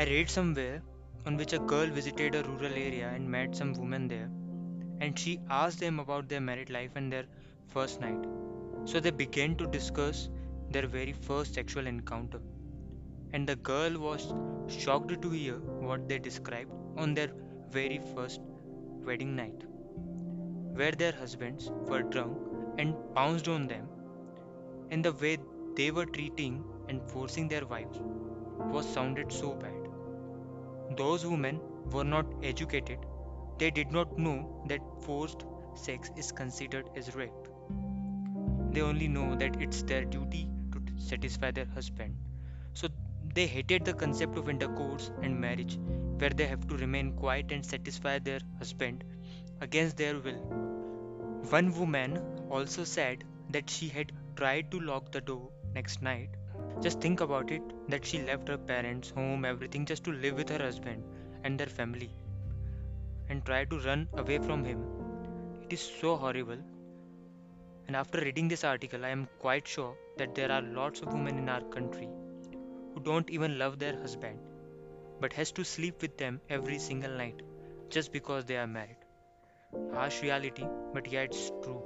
I read somewhere on which a girl visited a rural area and met some women there, and she asked them about their married life and their first night. So they began to discuss their very first sexual encounter, and the girl was shocked to hear what they described on their very first wedding night, where their husbands were drunk and pounced on them, and the way they were treating and forcing their wives was sounded so bad. Those women were not educated. They did not know that forced sex is considered as rape. They only know that it's their duty to satisfy their husband. So they hated the concept of intercourse and marriage, where they have to remain quiet and satisfy their husband against their will. One woman also said that she had tried to lock the door next night. Just think about it that she left her parents, home, everything just to live with her husband and their family and tried to run away from him. It is so horrible. And after reading this article, I am quite sure that there are lots of women in our country who don't even love their husband but has to sleep with them every single night just because they are married. Harsh reality, but yeah, it's true.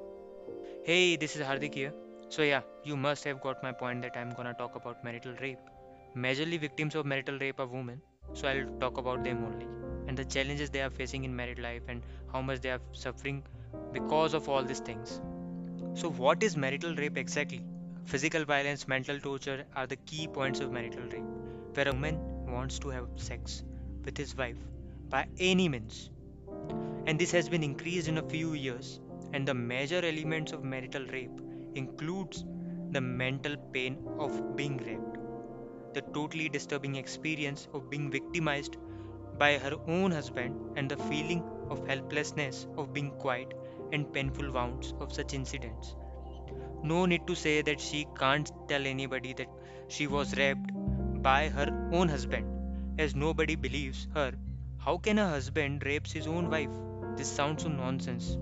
Hey, this is Hardik here. So, yeah, you must have got my point that I'm gonna talk about marital rape. Majorly victims of marital rape are women, so I'll talk about them only. And the challenges they are facing in married life and how much they are suffering because of all these things. So, what is marital rape exactly? Physical violence, mental torture are the key points of marital rape, where a man wants to have sex with his wife by any means. And this has been increased in a few years. And the major elements of marital rape includes the mental pain of being raped, the totally disturbing experience of being victimized by her own husband, and the feeling of helplessness of being quiet and painful wounds of such incidents. No need to say that she can't tell anybody that she was raped by her own husband, as nobody believes her. How can a husband rapes his own wife? This sounds so nonsense.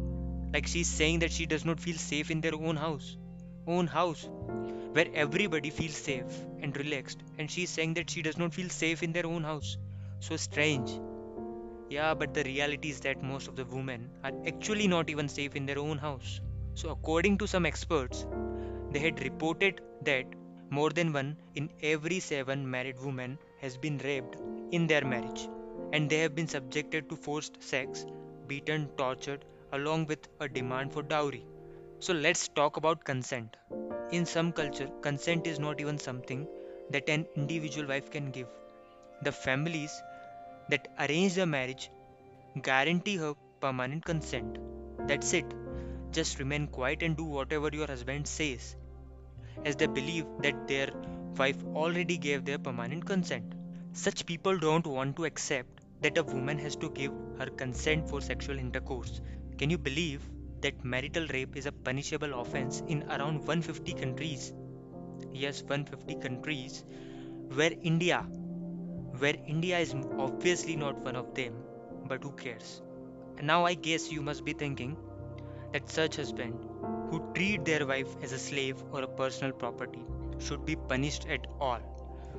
Like she's saying that she does not feel safe in their own house. Own house, where everybody feels safe and relaxed, and she's saying that she does not feel safe in their own house. So strange. Yeah, but the reality is that most of the women are actually not even safe in their own house. So, according to some experts, they had reported that more than one in every seven married women has been raped in their marriage, and they have been subjected to forced sex, beaten, tortured, along with a demand for dowry. So, let's talk about consent. In some culture, consent is not even something that an individual wife can give. The families that arrange the marriage guarantee her permanent consent. That's it. Just remain quiet and do whatever your husband says, as they believe that their wife already gave their permanent consent. Such people don't want to accept that a woman has to give her consent for sexual intercourse. Can you believe that marital rape is a punishable offense in around 150 countries? Yes, 150 countries, where India, where India is obviously not one of them, but who cares? And now I guess you must be thinking that such husband who treat their wife as a slave or a personal property should be punished at all.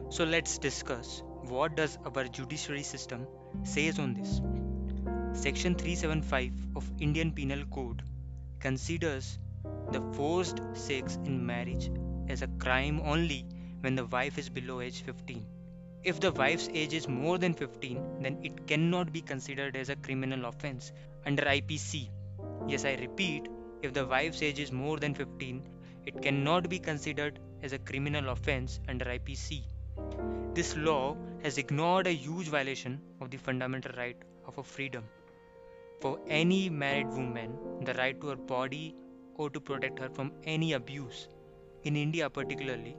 So let's discuss what does our judiciary system says on this. Section 375 of Indian Penal Code considers the forced sex in marriage as a crime only when the wife is below age 15. If the wife's age is more than 15, then it cannot be considered as a criminal offense under IPC. Yes, I repeat, if the wife's age is more than 15, it cannot be considered as a criminal offense under IPC. This law has ignored a huge violation of the fundamental right of a freedom. For any married woman, the right to her body or to protect her from any abuse. In India, particularly,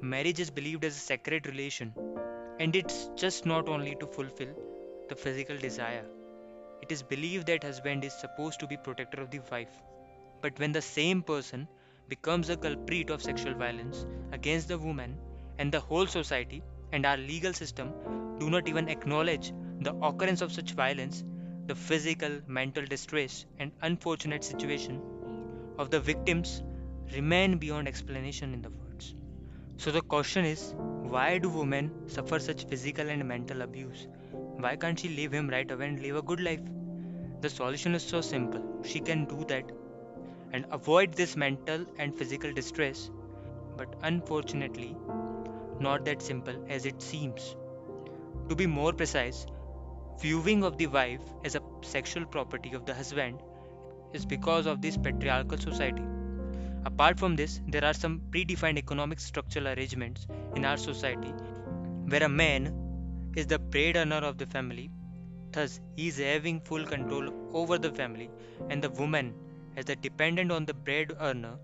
marriage is believed as a sacred relation, and it's just not only to fulfill the physical desire. It is believed that husband is supposed to be protector of the wife. But when the same person becomes a culprit of sexual violence against the woman and the whole society and our legal system do not even acknowledge the occurrence of such violence, the physical, mental distress, and unfortunate situation of the victims remain beyond explanation in the words. So the question is Why do women suffer such physical and mental abuse? Why can't she leave him right away and live a good life? The solution is so simple. She can do that and avoid this mental and physical distress, but unfortunately, not that simple as it seems. To be more precise, viewing of the wife as a sexual property of the husband is because of this patriarchal society. Apart from this, there are some predefined economic structural arrangements in our society where a man is the breadwinner of the family, thus, he is having full control over the family, and the woman, as the dependent on the bread earner,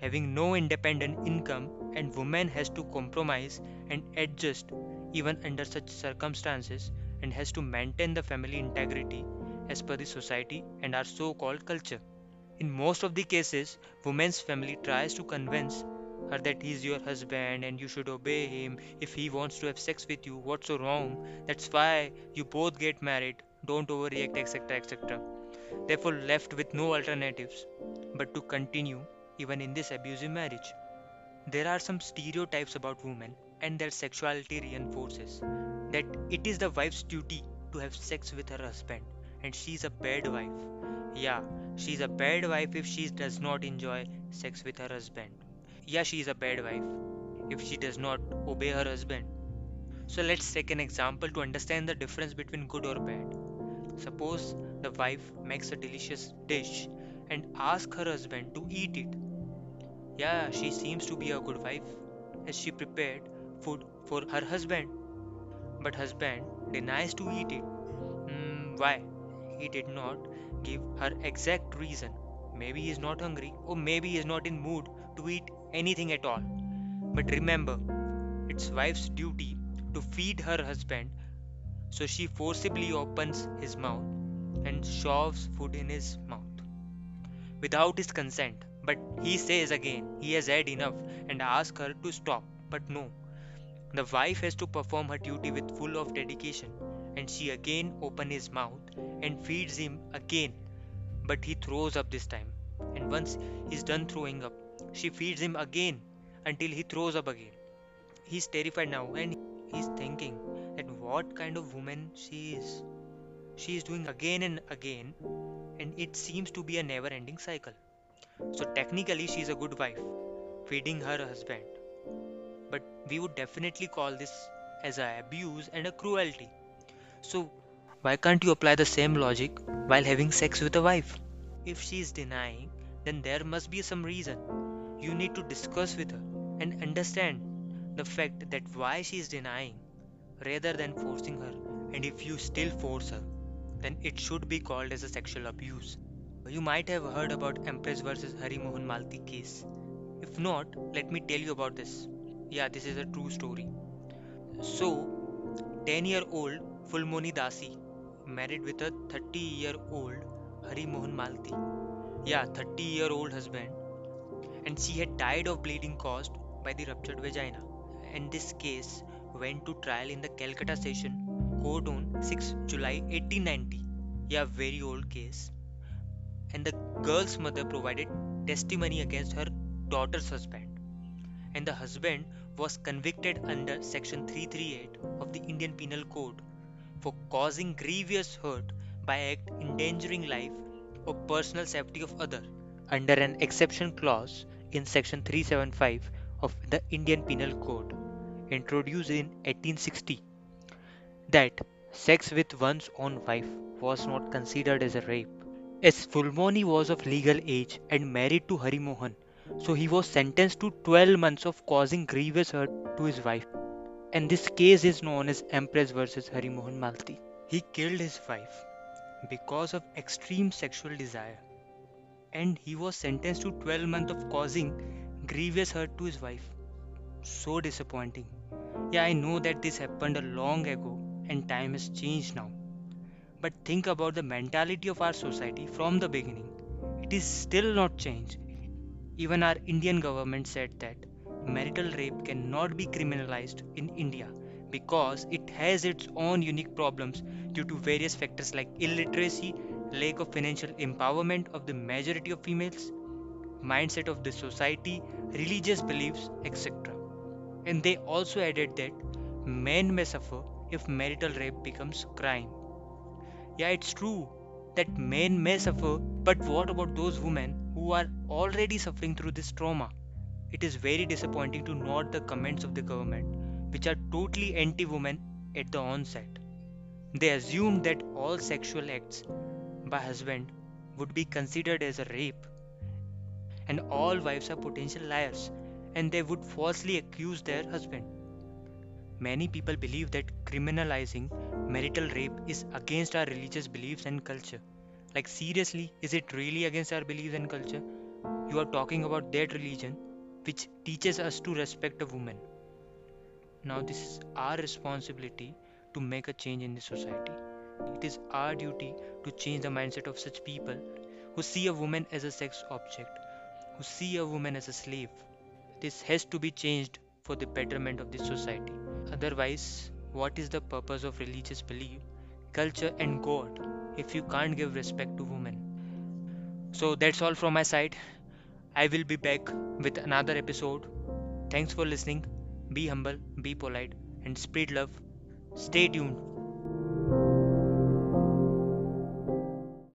having no independent income, and woman has to compromise and adjust even under such circumstances and has to maintain the family integrity as per the society and our so called culture. In most of the cases, woman's family tries to convince her that he's your husband and you should obey him. If he wants to have sex with you, what's so wrong? That's why you both get married. Don't overreact, etc. etc. Therefore, left with no alternatives but to continue even in this abusive marriage. There are some stereotypes about women, and their sexuality reinforces that it is the wife's duty to have sex with her husband, and she's a bad wife. Yeah, she's a bad wife if she does not enjoy sex with her husband. Yeah, she is a bad wife if she does not obey her husband. So let's take an example to understand the difference between good or bad. Suppose the wife makes a delicious dish and asks her husband to eat it. Yeah, she seems to be a good wife as she prepared food for her husband, but husband denies to eat it. Hmm, why? He did not give her exact reason. Maybe he is not hungry, or maybe he is not in mood to eat anything at all. But remember, it's wife's duty to feed her husband, so she forcibly opens his mouth and shoves food in his mouth without his consent. But he says again he has had enough and asks her to stop. But no, the wife has to perform her duty with full of dedication, and she again opens his mouth and feeds him again. But he throws up this time, and once he's done throwing up, she feeds him again until he throws up again. He's terrified now and he's thinking that what kind of woman she is. She is doing again and again, and it seems to be a never ending cycle. So, technically, she is a good wife, feeding her husband. We would definitely call this as a abuse and a cruelty. So, why can't you apply the same logic while having sex with a wife? If she is denying, then there must be some reason. You need to discuss with her and understand the fact that why she is denying rather than forcing her. And if you still force her, then it should be called as a sexual abuse. You might have heard about Empress versus Hari Mohan Maiti case. If not, let me tell you about this. Yeah, this is a true story. So, 10 year old Fulmoni Dasi married with a 30 year old Hari Mohan Maiti. Yeah, 30 year old husband. And she had died of bleeding caused by the ruptured vagina. And this case went to trial in the Calcutta session court on 6 July 1890. Yeah, very old case. And the girl's mother provided testimony against her daughter's husband. And the husband was convicted under section 338 of the Indian Penal Code for causing grievous hurt by act endangering life or personal safety of other under an exception clause in section 375 of the Indian Penal Code introduced in 1860 that sex with one's own wife was not considered as a rape. As Fulmoni was of legal age and married to Hari Mohan, so he was sentenced to 12 months of causing grievous hurt to his wife. And this case is known as Empress versus Hari Mohan Maiti. He killed his wife because of extreme sexual desire. And he was sentenced to 12 months of causing grievous hurt to his wife. So disappointing. Yeah, I know that this happened a long ago and time has changed now. But think about the mentality of our society from the beginning. It is still not changed. Even our Indian government said that marital rape cannot be criminalized in India because it has its own unique problems due to various factors like illiteracy, lack of financial empowerment of the majority of females, mindset of the society, religious beliefs, etc. And they also added that men may suffer if marital rape becomes crime. Yeah, it's true that men may suffer, but what about those women who are already suffering through this trauma? It is very disappointing to note the comments of the government, which are totally anti women at the onset. They assumed that all sexual acts by husband would be considered as a rape, and all wives are potential liars, and they would falsely accuse their husband. Many people believe that criminalizing marital rape is against our religious beliefs and culture. Like, seriously, is it really against our beliefs and culture? You are talking about that religion which teaches us to respect a woman. Now, this is our responsibility to make a change in the society. It is our duty to change the mindset of such people who see a woman as a sex object, who see a woman as a slave. This has to be changed for the betterment of the society. Otherwise, what is the purpose of religious belief, culture, and God if you can't give respect to women? So that's all from my side. I will be back with another episode. Thanks for listening. Be humble, be polite, and spread love. Stay tuned